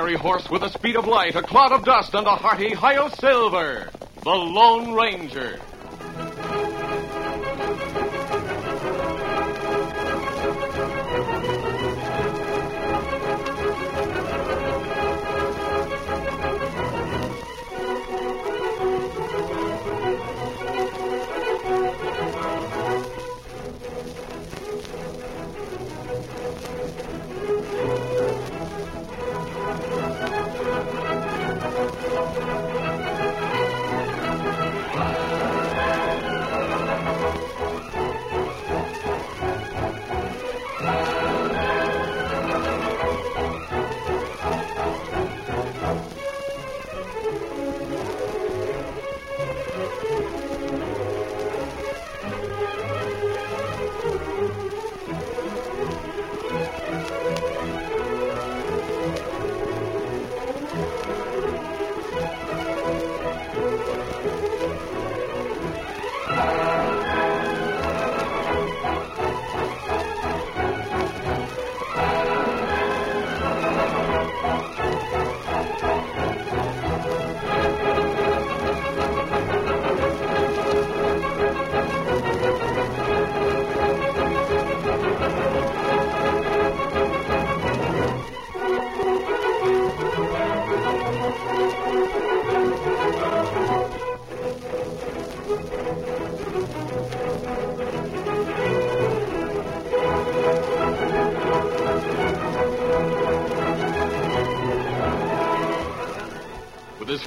Fiery horse with the speed of light, a cloud of dust, and a hearty Hi-Yo Silver, the Lone Ranger.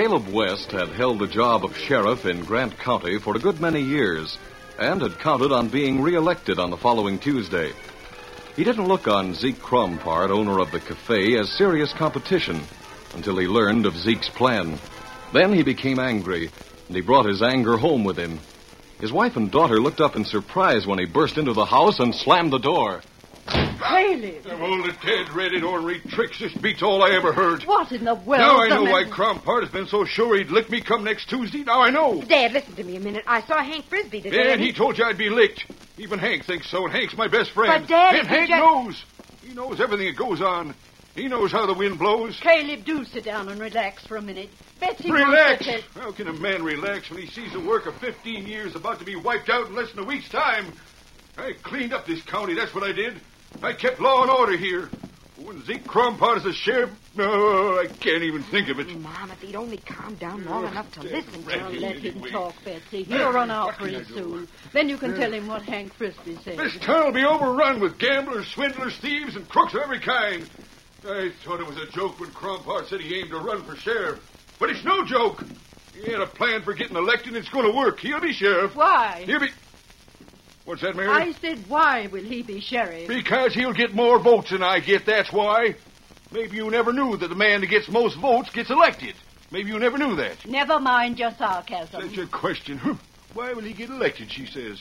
Caleb West had held the job of sheriff in Grant County for a good many years and had counted on being reelected on the following Tuesday. He didn't look on Zeke Crumpart, owner of the cafe, as serious competition until he learned of Zeke's plan. Then he became angry, and he brought his anger home with him. His wife and daughter looked up in surprise when he burst into the house and slammed the door. Caleb! Them old dead red ornery tricks. This beats all I ever heard. What in the world? now I know why Crompart has been so sure he'd lick me come next Tuesday. Now I know. Dad, listen to me a minute. I saw Hank Frisbee today. Yeah, and he told you I'd be licked. Even Hank thinks so, and Hank's my best friend. But, Dad, and Hank just- knows. He knows everything that goes on. He knows how the wind blows. Caleb, do sit down and relax for a minute. Betsy Relax. How can a man relax when he sees the work of 15 years about to be wiped out in less than a week's time? I cleaned up this county, that's what I did. I kept law and order here. When Zeke Crompart is a sheriff, no, I can't even think of it. Oh, Mom, if he'd only calm down long enough to listen to he let him talk, Betsy. He'll run out pretty soon. Then you can tell him what Hank Frisbee said. This town will be overrun with gamblers, swindlers, thieves, and crooks of every kind. I thought it was a joke when Crompart said he aimed to run for sheriff. But it's no joke. He had a plan for getting elected, and it's going to work. He'll be sheriff. Why? He'll be. What's that, Mary? I said, why will he be sheriff? Because he'll get more votes than I get, that's why. Maybe you never knew that the man that gets most votes gets elected. Maybe you never knew that. Never mind your sarcasm. Such a question. Why will he get elected, she says.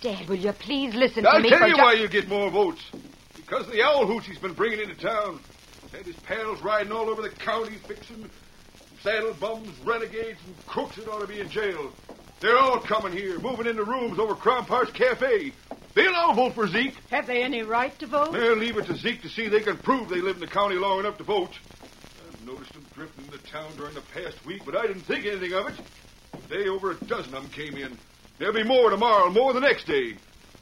Dad, will you please listen to me? I'll tell you ju- why you get more votes. Because of the owl hooch he's been bringing into town. Had his pals riding all over the county fixing saddle bums, renegades, and crooks that ought to be in jail. They're all coming here, moving into rooms over Crompart's Cafe. They'll all vote for Zeke. Have they any right to vote? They'll leave it to Zeke to see they can prove they live in the county long enough to vote. I've noticed them drifting into town during the past week, but I didn't think anything of it. Today, over a dozen of them came in. There'll be more tomorrow, more the next day.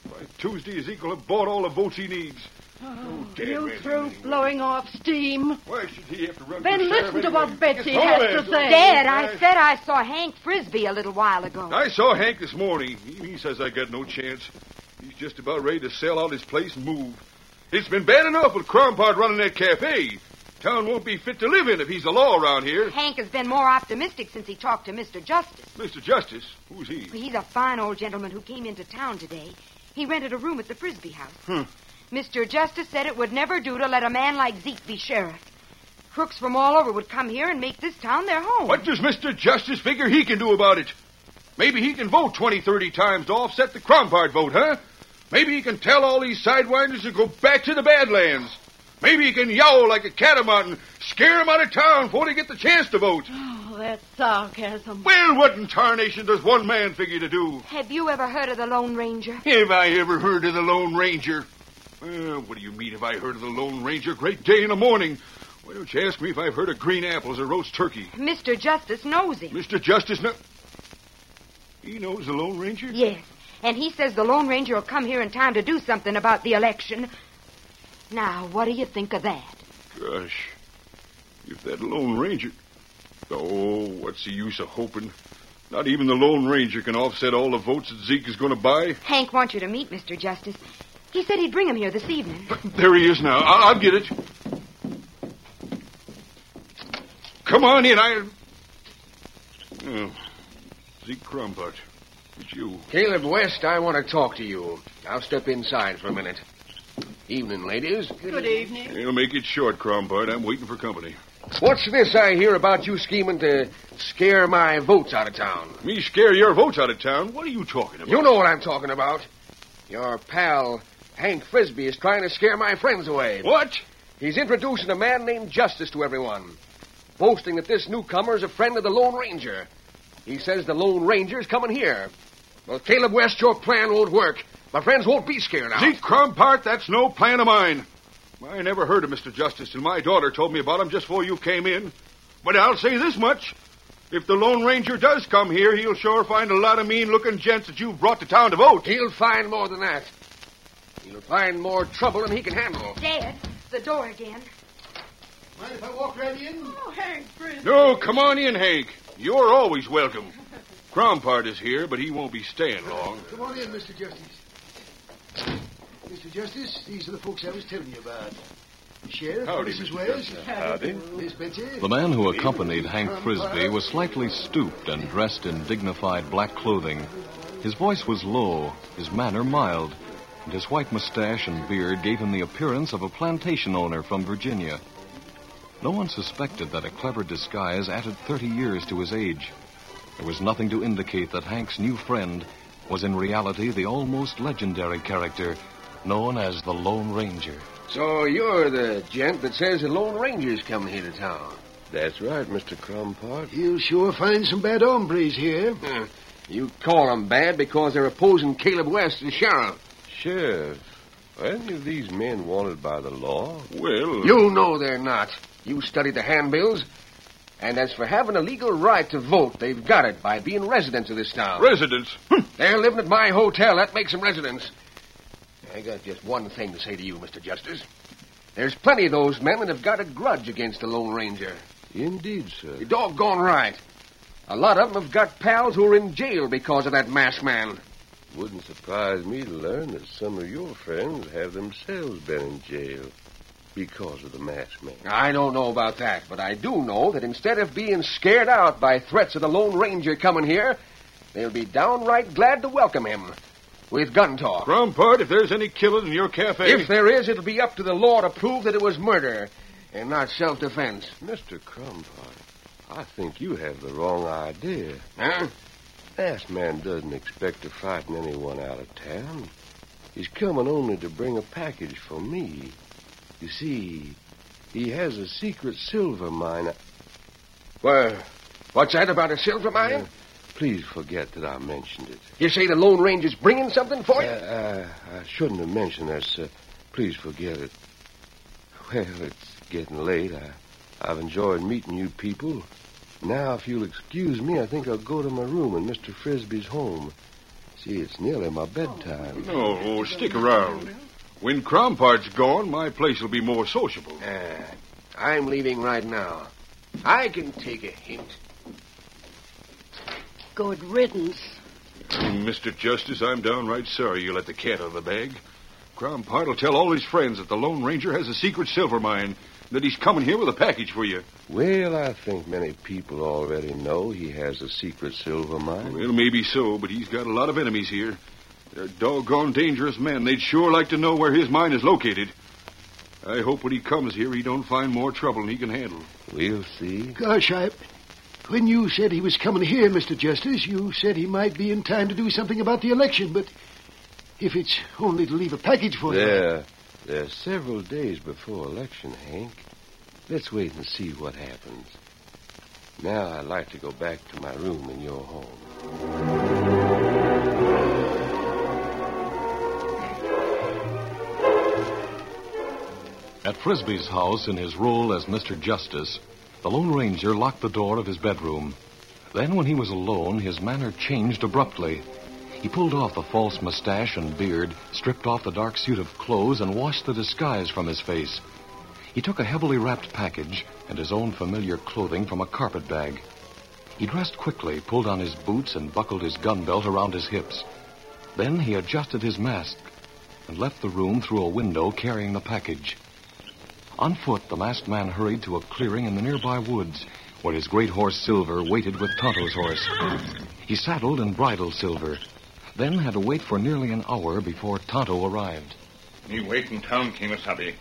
By Tuesday, Ezekiel will have bought all the votes he needs. Oh, damn you man. through blowing off steam. Why should he have to run Then for sheriff listen to what Betsy has go to say. Dad, I said I saw Hank Frisbee a little while ago. I saw Hank this morning. He, he says I got no chance. He's just about ready to sell out his place and move. It's been bad enough with Crompart running that cafe. Town won't be fit to live in if he's the law around here. Hank has been more optimistic since he talked to Mr. Justice. Mr. Justice, who's he? He's a fine old gentleman who came into town today. He rented a room at the Frisbee house. Hmm. Mr. Justice said it would never do to let a man like Zeke be sheriff. Crooks from all over would come here and make this town their home. What does Mr. Justice figure he can do about it? Maybe he can vote 20, 30 times to offset the Crompart vote, huh? Maybe he can tell all these sidewinders to go back to the Badlands. Maybe he can yowl like a catamount and scare 'em out of town before they get the chance to vote. Oh, that's sarcasm. Well, what in tarnation does one man figure to do? Have you ever heard of the Lone Ranger? Have I ever heard of the Lone Ranger? Well, what do you mean, have I heard of the Lone Ranger? Great day in the morning. Why don't you ask me if I've heard of green apples or roast turkey? Mr. Justice knows him. Mr. Justice, no... He knows the Lone Ranger? Yes. And he says the Lone Ranger will come here in time to do something about the election. Now, what do you think of that? Gosh, if that Lone Ranger. Oh, what's the use of hoping? Not even the Lone Ranger can offset all the votes that Zeke is going to buy. Hank wants you to meet Mr. Justice. He said he'd bring him here this evening. There he is now. I'll, I'll get it. Come on in. I. Oh, Zeke Crumput. It's you. Caleb West, I want to talk to you. I'll step inside for a minute. Evening, ladies. Good evening. You'll make it short, Crumput. I'm waiting for company. What's this I hear about you scheming to scare my votes out of town? Me scare your votes out of town? What are you talking about? You know what I'm talking about. Your pal, Hank Frisbee, is trying to scare my friends away. What? He's introducing a man named Justice to everyone, boasting that this newcomer is a friend of the Lone Ranger. He says the Lone Ranger's coming here. Well, Caleb West, your plan won't work. My friends won't be scared out. Zeke Crumpart, that's no plan of mine. I never heard of Mr. Justice, and my daughter told me about him just before you came in. But I'll say this much. If the Lone Ranger does come here, he'll sure find a lot of mean-looking gents that you've brought to town to vote. He'll find more than that. He'll find more trouble than he can handle. Dad, the door again. Mind if I walk right in? Oh, Hank Frisbee. No, come on in, Hank. You're always welcome. Crumpart is here, but he won't be staying long. Come on in, Mr. Justice. Mr. Justice, these are the folks I was telling you about. The sheriff, Howdy, Mrs. Mr. Wells, Howdy. Miss Betsy. The man who accompanied Hank Frisbee was slightly stooped and dressed in dignified black clothing. His voice was low, his manner mild, and his white mustache and beard gave him the appearance of a plantation owner from Virginia. No one suspected that a clever disguise added 30 years to his age. There was nothing to indicate that Hank's new friend was in reality the almost legendary character known as the Lone Ranger. So you're the gent that says the Lone Ranger's coming here to town. That's right, Mr. Crumpart. You'll sure find some bad hombres here. Huh. You call 'em bad because they're opposing Caleb West as sheriff. Sheriff, are any of these men wanted by the law? Well, You know they're not. You studied the handbills. And as for having a legal right to vote, they've got it by being residents of this town. residents. Hm. They're living at my hotel. That makes them residents. I got just one thing to say to you, Mr. Justice. There's plenty of those men that have got a grudge against the Lone Ranger. Indeed, sir. You're doggone right. A lot of them have got pals who are in jail because of that masked man. Wouldn't surprise me to learn that some of your friends have themselves been in jail because of the masked man. I don't know about that, but I do know that instead of being scared out by threats of the Lone Ranger coming here, they'll be downright glad to welcome him with gun talk. Crumpart, if there's any killing in your cafe. If there is, it'll be up to the law to prove that it was murder and not self-defense. Mr. Crumpart, I think you have the wrong idea. Huh? Masked man doesn't expect to frighten anyone out of town. He's coming only to bring a package for me. You see, he has a secret silver mine. Well, what's that about a silver mine? Uh, please forget that I mentioned it. You say the Lone Ranger's bringing something for you? Uh, I, I shouldn't have mentioned that, sir. Please forget it. Well, it's getting late. I, I've enjoyed meeting you people. Now, if you'll excuse me, I think I'll go to my room in Mr. Frisbee's home. See, it's nearly my bedtime. No, oh, stick around. When Crompart's gone, my place will be more sociable. Uh, I'm leaving right now. I can take a hint. Good riddance. Mr. Justice, I'm downright sorry you let the cat out of the bag. Crompart will tell all his friends that the Lone Ranger has a secret silver mine, that he's coming here with a package for you. Well, I think many people already know he has a secret silver mine. Well, maybe so, but he's got a lot of enemies here. They're doggone dangerous men. They'd sure like to know where his mine is located. I hope when he comes here, he don't find more trouble than he can handle. We'll see. Gosh, I. When you said he was coming here, Mr. Justice, you said he might be in time to do something about the election, but if it's only to leave a package for you. There. There's several days before election, Hank. Let's wait and see what happens. Now I'd like to go back to my room in your home. At Frisbee's house, in his role as Mr. Justice, the Lone Ranger locked the door of his bedroom. Then, when he was alone, his manner changed abruptly. He pulled off the false mustache and beard, stripped off the dark suit of clothes, and washed the disguise from his face. He took a heavily wrapped package and his own familiar clothing from a carpet bag. He dressed quickly, pulled on his boots, and buckled his gun belt around his hips. Then he adjusted his mask and left the room through a window carrying the package. On foot, the masked man hurried to a clearing in the nearby woods where his great horse Silver waited with Tonto's horse. He saddled and bridled Silver, then had to wait for nearly an hour before Tonto arrived. Me wait in town, Kemosabe.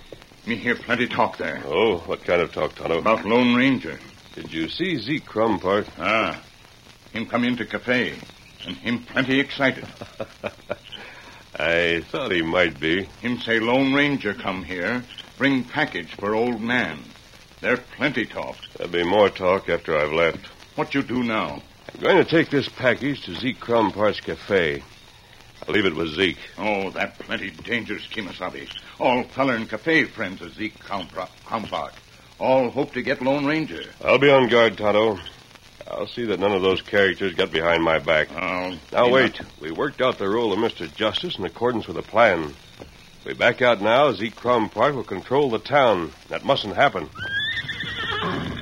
Me hear plenty talk there. Oh, what kind of talk, Tonto? About Lone Ranger. Did you see Zeke Crumpart? Ah. Him come into cafe, and him plenty excited. I thought he might be. Him say Lone Ranger come here, bring package for old man. There plenty talk. There'll be more talk after I've left. What you do now? I'm going to take this package to Zeke Crumpart's cafe. I'll leave it with Zeke. Oh, that plenty dangerous, Kemosabe. All feller and cafe friends of Zeke Crumpart. All hope to get Lone Ranger. I'll be on guard, Tonto. I'll see that none of those characters get behind my back. Oh, now, wait. We worked out the role of Mr. Justice in accordance with a plan. If we back out now, Zeke Crumpart will control the town. That mustn't happen.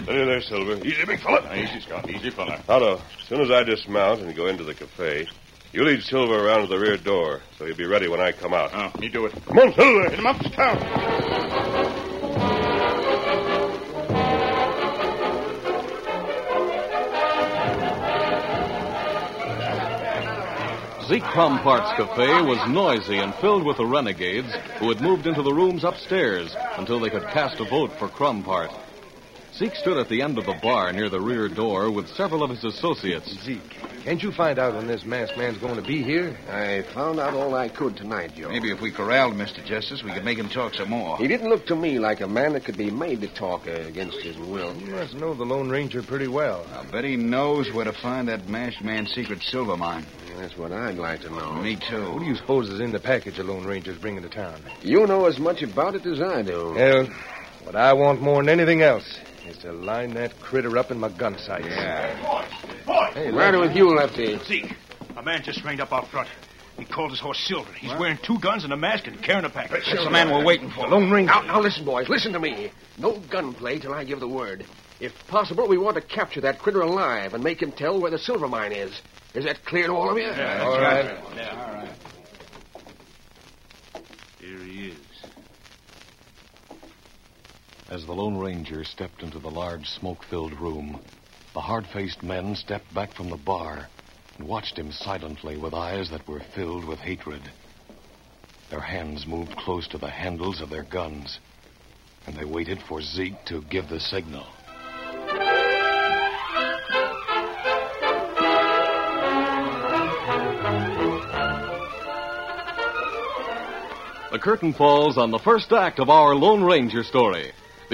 Steady there, Silver. Easy, big fella. Easy, Scout. Easy, fella. Tonto, as soon as I dismount and go into the cafe, you lead Silver around to the rear door, so he'll be ready when I come out. Oh, me do it. Come on, Silver. Get him up to town. Zeke Crompart's cafe was noisy and filled with the renegades who had moved into the rooms upstairs until they could cast a vote for Crumpart. Zeke stood at the end of the bar near the rear door with several of his associates. Zeke, can't you find out when this masked man's going to be here? I found out all I could tonight, Joe. Maybe if we corralled Mr. Justice, we could make him talk some more. He didn't look to me like a man that could be made to talk uh, against his will. You must know the Lone Ranger pretty well. I'll bet he knows where to find that masked man's secret silver mine. That's what I'd like to know. Me too. What do you suppose is in the package the Lone Ranger's bringing to town? You know as much about it as I do. Well, what I want more than anything else is to line that critter up in my gun sights. Yeah. Hey, right with you, Lefty. Zeke, a man just reined up out front. He called his horse Silver. He's wearing two guns and a mask and carrying a package. That's the man we're waiting for. The Lone Ranger. Now, now, listen, boys. Listen to me. No gunplay till I give the word. If possible, we want to capture that critter alive and make him tell where the silver mine is. Is that clear to all of you? Yeah, all right. Yeah, all right. Here he is. As the Lone Ranger stepped into the large smoke filled room, the hard faced men stepped back from the bar and watched him silently with eyes that were filled with hatred. Their hands moved close to the handles of their guns, and they waited for Zeke to give the signal. The curtain falls on the first act of our Lone Ranger story.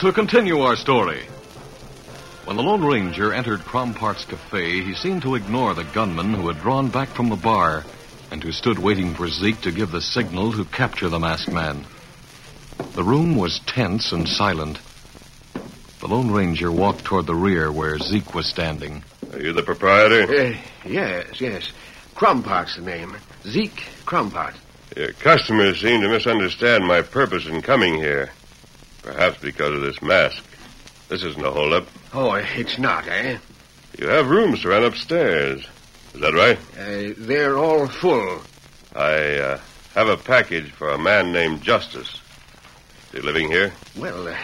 To continue our story. When the Lone Ranger entered Crompart's cafe, he seemed to ignore the gunman who had drawn back from the bar and who stood waiting for Zeke to give the signal to capture the masked man. The room was tense and silent. The Lone Ranger walked toward the rear where Zeke was standing. Are you the proprietor? Uh, yes, yes. Crompart's the name. Zeke Crompart. Your customers seem to misunderstand my purpose in coming here. Perhaps because of this mask. This isn't a holdup. Oh, it's not, eh? You have rooms to rent upstairs. Is that right? Uh, they're all full. I uh, have a package for a man named Justice. Is he living here? Well, uh,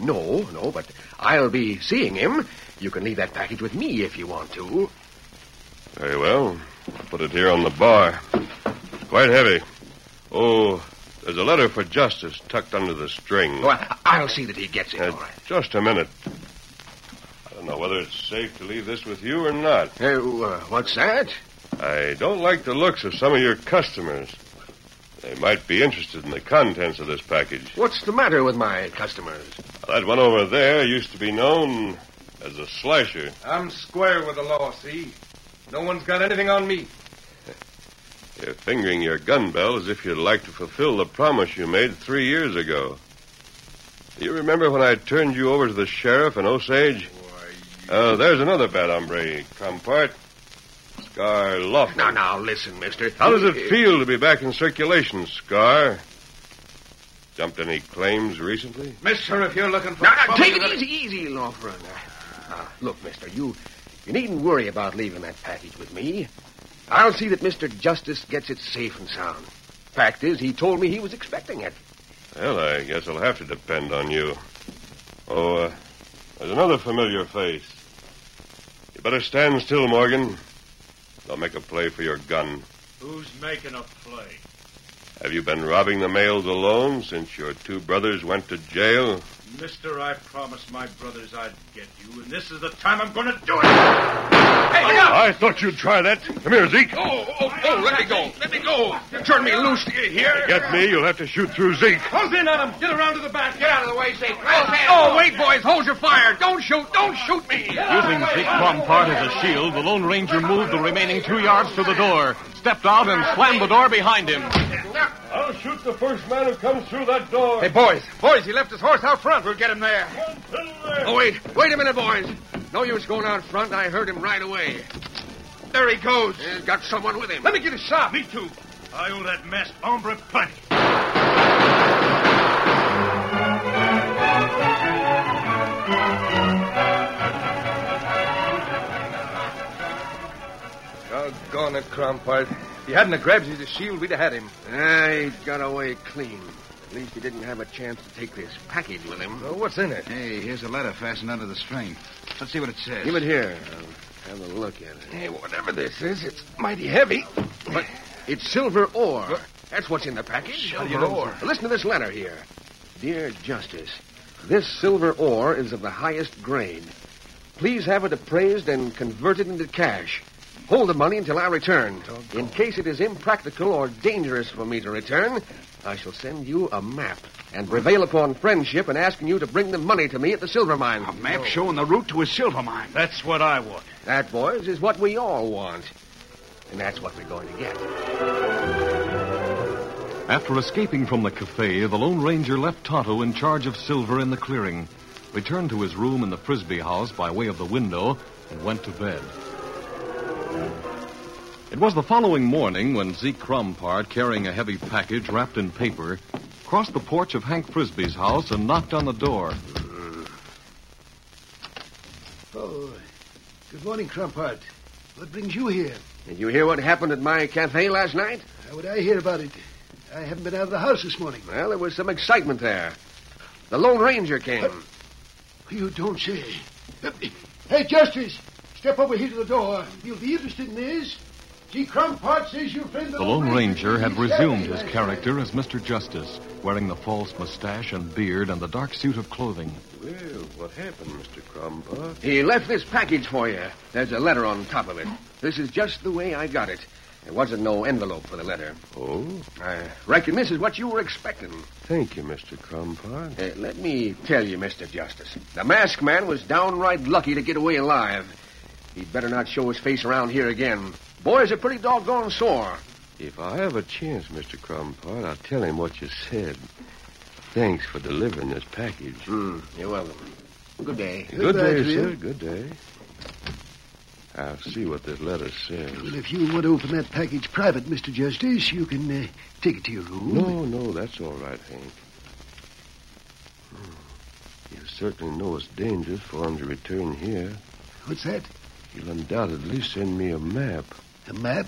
no, no, but I'll be seeing him. You can leave that package with me if you want to. Very well. I'll put it here on the bar. Quite heavy. Oh, there's a letter for Justice tucked under the string. Well, I'll see that he gets it. Uh, all right. Just a minute. I don't know whether it's safe to leave this with you or not. Uh, uh, what's that? I don't like the looks of some of your customers. They might be interested in the contents of this package. What's the matter with my customers? That one over there used to be known as a slasher. I'm square with the law, see? No one's got anything on me. You're fingering your gun belt as if you'd like to fulfill the promise you made three years ago. You remember when I turned you over to the sheriff in Osage? Uh, there's another bad hombre, Compart. Scar Laughlin. Now, now, listen, mister. How does it feel to be back in circulation, Scar? Jumped any claims recently? Mister, if you're looking for Now, now, trouble, take it gotta- easy, easy, Lawford. Now, look, mister, you, you needn't worry about leaving that package with me. I'll see that Mr. Justice gets it safe and sound. Fact is, he told me he was expecting it. Well, I guess I'll have to depend on you. Oh, uh, there's another familiar face. You better stand still, Morgan. They'll make a play for your gun. Who's making a play? Have you been robbing the mails alone since your two brothers went to jail? Mister, I promised my brothers I'd get you, and this is the time I'm going to do it. Hey, look out! I thought you'd try that. Come here, Zeke. Oh, oh, oh, let me go. Let me go. Turn me loose. Do you? Get me, you'll have to shoot through Zeke. Close in on him. Get around to the back. Get out of the way, Zeke. Oh, oh wait, boys. Hold your fire. Don't shoot. Don't shoot me. Using Zeke Crompart as a shield, the Lone Ranger moved the remaining two yards to the door, stepped out, and slammed the door behind him. I'll shoot the first man who comes through that door. Hey, boys. Boys, he left his horse out front. We'll get him there. Oh, wait. Wait a minute, boys. No use going out front. I heard him right away. There he goes. He's got someone with him. Let me get a shot. Me too. I owe that masked hombre plenty. Doggone it, Crompart. If he hadn't have grabbed his shield, we'd have had him. Ah, he got away clean. At least he didn't have a chance to take this package with him. Well, what's in it? Hey, here's a letter fastened under the string. Let's see what it says. Give it here. I'll have a look at it. Hey, whatever this is, it's mighty heavy. But it's silver ore. That's what's in the package. How do you know? Listen to this letter here. Dear Justice, this silver ore is of the highest grade. Please have it appraised and converted into cash. Hold the money until I return. In case it is impractical or dangerous for me to return, I shall send you a map and prevail upon friendship in asking you to bring the money to me at the silver mine. A map showing the route to a silver mine. That's what I want. That, boys, is what we all want. And that's what we're going to get. After escaping from the cafe, the Lone Ranger left Tonto in charge of Silver in the clearing, returned to his room in the Frisbee house by way of the window, and went to bed. It was the following morning when Zeke Crompart, carrying a heavy package wrapped in paper, crossed the porch of Hank Frisbee's house and knocked on the door. Uh, oh, good morning, Crumpart. What brings you here? Did you hear what happened at my cafe last night? How would I hear about it? I haven't been out of the house this morning. Well, there was some excitement there. The Lone Ranger came. You don't say. Hey, Justice! Step over here to the door. You'll be interested in this. See, Crumpart says your friend The Lone Ranger had resumed his character as Mr. Justice, wearing the false mustache and beard and the dark suit of clothing. Well, what happened, Mr. Crompart? He left this package for you. There's a letter on top of it. This is just the way I got it. There wasn't no envelope for the letter. Oh? I reckon this is what you were expecting. Thank you, Mr. Crumpart. Uh, let me tell you, Mr. Justice, the masked man was downright lucky to get away alive. He'd better not show his face around here again. Boys are pretty doggone sore. If I have a chance, Mr. Crumpart, I'll tell him what you said. Thanks for delivering this package. Mm, you're welcome. Good day. Good Goodbye, day, Jim. sir. Good day. I'll see what this letter says. Well, if you want to open that package private, Mr. Justice, you can uh, take it to your room. No, no, that's all right, Hank. Hmm. You certainly know it's dangerous for him to return here. What's that? He'll undoubtedly send me a map. A map?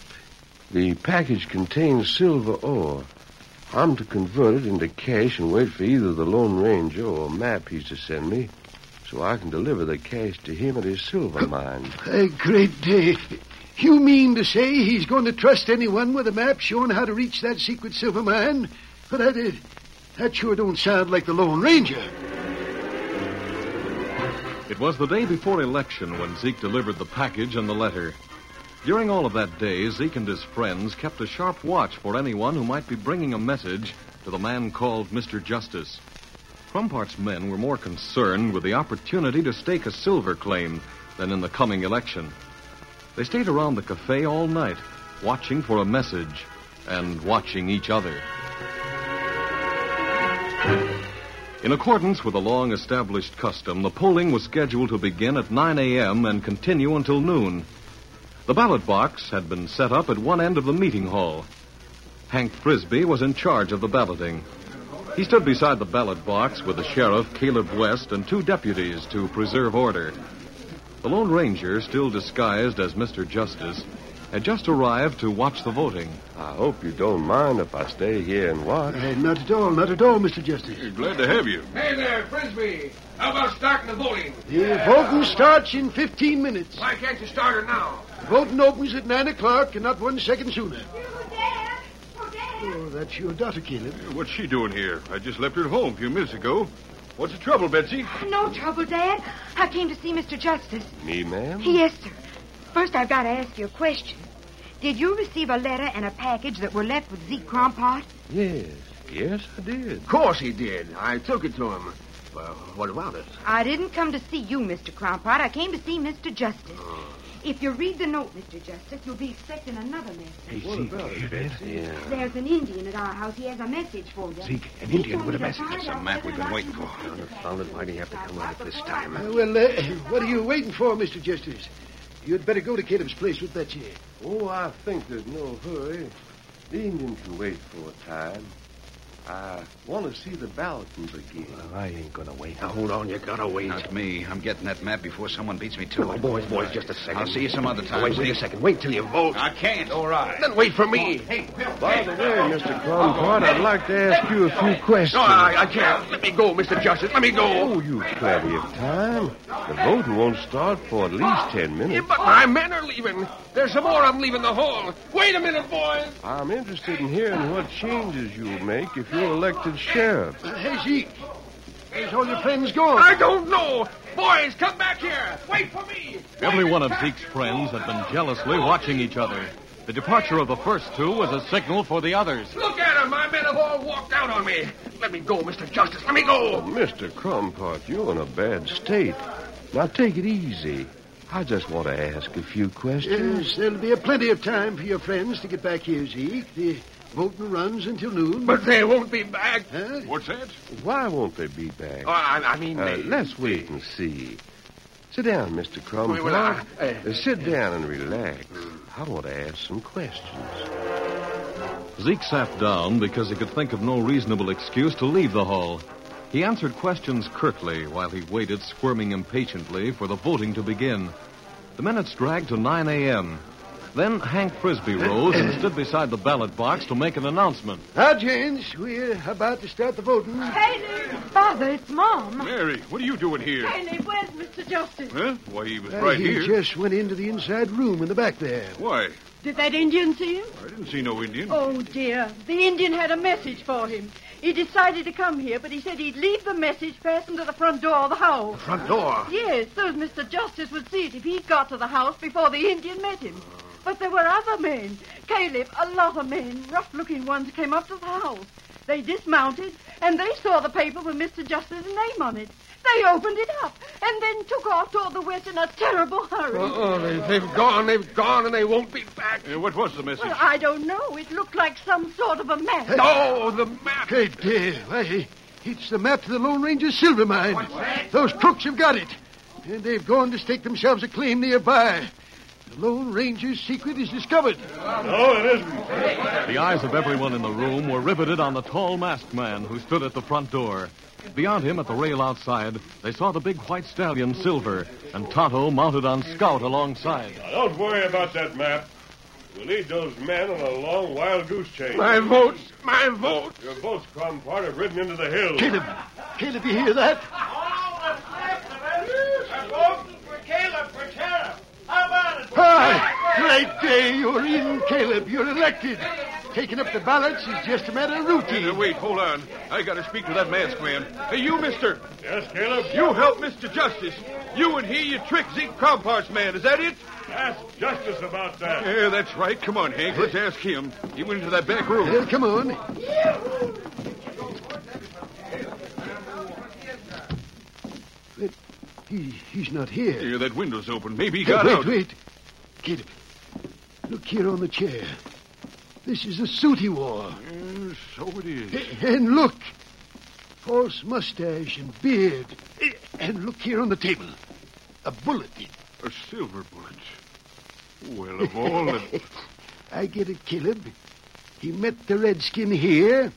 The package contains silver ore. I'm to convert it into cash and wait for either the Lone Ranger or a map he's to send me so I can deliver the cash to him at his silver mine. A great day. You mean to say he's going to trust anyone with a map showing how to reach that secret silver mine? But that, that sure don't sound like the Lone Ranger. It was the day before election when Zeke delivered the package and the letter. During all of that day, Zeke and his friends kept a sharp watch for anyone who might be bringing a message to the man called Mr. Justice. Crumpart's men were more concerned with the opportunity to stake a silver claim than in the coming election. They stayed around the cafe all night, watching for a message and watching each other. In accordance with a long established custom, the polling was scheduled to begin at 9 a.m. and continue until noon. The ballot box had been set up at one end of the meeting hall. Hank Frisbee was in charge of the balloting. He stood beside the ballot box with the sheriff, Caleb West, and two deputies to preserve order. The Lone Ranger, still disguised as Mr. Justice, had just arrived to watch the voting. I hope you don't mind if I stay here and watch. Uh, not at all, not at all, Mr. Justice. Glad to have you. Hey there, Frisbee. How about starting the voting? The voting starts in 15 minutes. Why can't you start it now? Voting opens at 9 o'clock and not one second sooner. Dad. Oh, that's your daughter, Caleb. What's she doing here? I just left her at home a few minutes ago. What's the trouble, Betsy? No trouble, Dad. I came to see Mr. Justice. Me, ma'am? Yes, sir. First, I've got to ask you a question. Did you receive a letter and a package that were left with Zeke Crompart? Yes, yes, I did. Of course he did. I took it to him. Well, what about it? I didn't come to see you, Mr. Crompart. I came to see Mr. Justice. If you read the note, Mr. Justice, you'll be expecting another message. Hey, Zeke, you bet. Yeah. There's an Indian at our house. He has a message for you. Zeke, an He Indian told with a me to message. find That's out a map we've been waiting you for. want it. Confounded, why'd he have to come out at this time? Uh, well, uh, what are you waiting for, Mr. Justice? You'd better go to Caleb's place with Betsy. Oh, I think there's no hurry. The Indian can wait for a time. Ah. I want to see the balloting begin. I ain't gonna wait. Now, hold on. You gotta wait. Not me. I'm getting that map before someone beats me to Oh, it. boys, boys, just a second. I'll see you some other time. Wait, wait a second. Wait till you vote. I can't. All right. Then wait for me. Hey, Bill. By the way, Mr. Crumpart, I'd like to ask you a few questions. No, I, I can't. Let me go, Mr. Justice. Let me go. Oh, you've plenty of time. The voting won't start for at least ten Yeah, minutes. but my men are leaving. There's some more of them leaving the hall. Wait a minute, boys. I'm interested in hearing what changes you'll make if you're elected sheriff. Uh, hey, Zeke. Where's all your friends gone? I don't know. Boys, come back here. Wait for me. Every one of Zeke's friends had been jealously watching each other. The departure of the first two was a signal for the others. Look at them. My men have all walked out on me. Let me go, Mr. Justice. Let me go. Mr. Crumpart, you're in a bad state. Now take it easy. I just want to ask a few questions. Yes, there'll be a plenty of time for your friends to get back here, Zeke. The voting runs until noon. But they won't be back. Huh? What's that? Why won't they be back? Oh, I, I mean, Uh, they... let's wait and see. Sit down, Mr. Crumpart. Well, I- I- Uh, sit down and relax. I want to ask some questions. Zeke sat down because he could think of no reasonable excuse to leave the hall. He answered questions curtly while he waited, squirming impatiently for the voting to begin. The minutes dragged to 9 a.m. Then Hank Frisbee rose and stood beside the ballot box to make an announcement. Now, gents, we're about to start the voting. Haley! Father, it's Mom. Mary, what are you doing here? Haley, where's Mr. Justice? Huh? Why, he was Uh, right he here. He just went into the inside room in the back there. Why? Did that Indian see him? I didn't see no Indian. Oh, dear. The Indian had a message for him. He decided to come here, but he said he'd leave the message fastened to the front door of the house. Front door. Yes, so as Mr. Justice would see it if he got to the house before the Indian met him. But there were other men. Caleb, a lot of men, rough-looking ones, came up to the house. They dismounted, and they saw the paper with Mr. Justice's name on it. They opened it up, and then took off toward the west in a terrible hurry. Oh, they, they've gone, they've gone, and they won't be back. Uh, what was the message? Well, I don't know. It looked like some sort of a map. Oh, the map. Good day. Why, it's the map to the Lone Ranger's silver mine. Those crooks have got it. And they've gone to stake themselves a claim nearby. The Lone Ranger's secret is discovered. No, it isn't. The eyes of everyone in the room were riveted on the tall masked man who stood at the front door. Beyond him, at the rail outside, they saw the big white stallion Silver and Tonto mounted on Scout alongside. Now, don't worry about that map. We'll lead those men on a long wild goose chase. My vote, my vote. Your votes, Crumpart, have ridden into the hills. Caleb, Caleb, you hear that? Hi, great day. You're in, Caleb. You're elected. Taking up the ballots is just a matter of routine. Uh, wait, hold on. I gotta speak to that masked man. Hey, you, mister. Yes, Caleb? You help Mr. Justice. You and he, you trick Zeke Crompart's man. Is that it? Ask Justice about that. Yeah, that's right. Come on, Hank. Let's ask him. He went into that back room. Well, come on. But he, he's not here. Yeah, that window's open. Maybe he Hey, got wait, out. wait. Caleb, look here on the chair. This is the suit he wore. Yeah, so it is. And look, false mustache and beard. Eh, and look here on the table. A bullet. A silver bullet. Well, of all the... I get it, Caleb. He met the redskin here,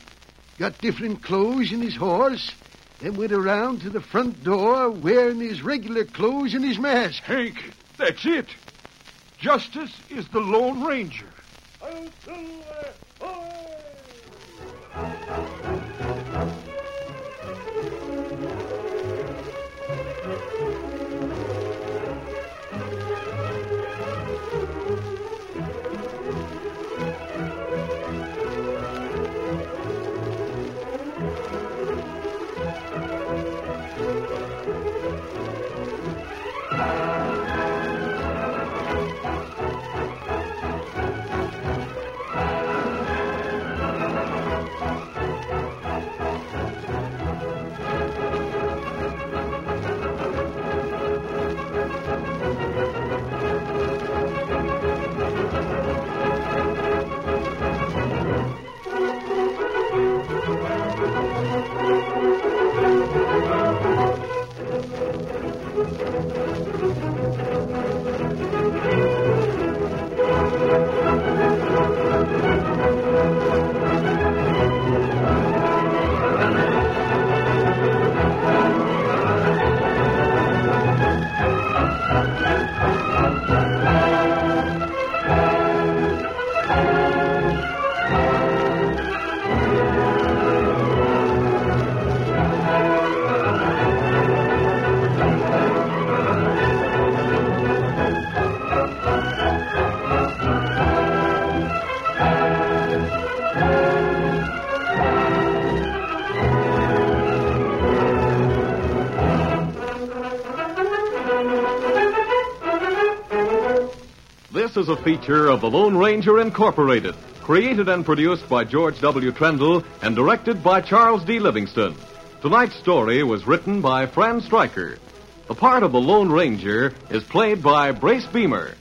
got different clothes in his horse, then went around to the front door wearing his regular clothes and his mask. Hank, that's it. Justice is the Lone Ranger. This is a feature of the Lone Ranger Incorporated, created and produced by George W. Trendle and directed by Charles D. Livingston. Tonight's story was written by Fran Stryker. The part of the Lone Ranger is played by Brace Beemer.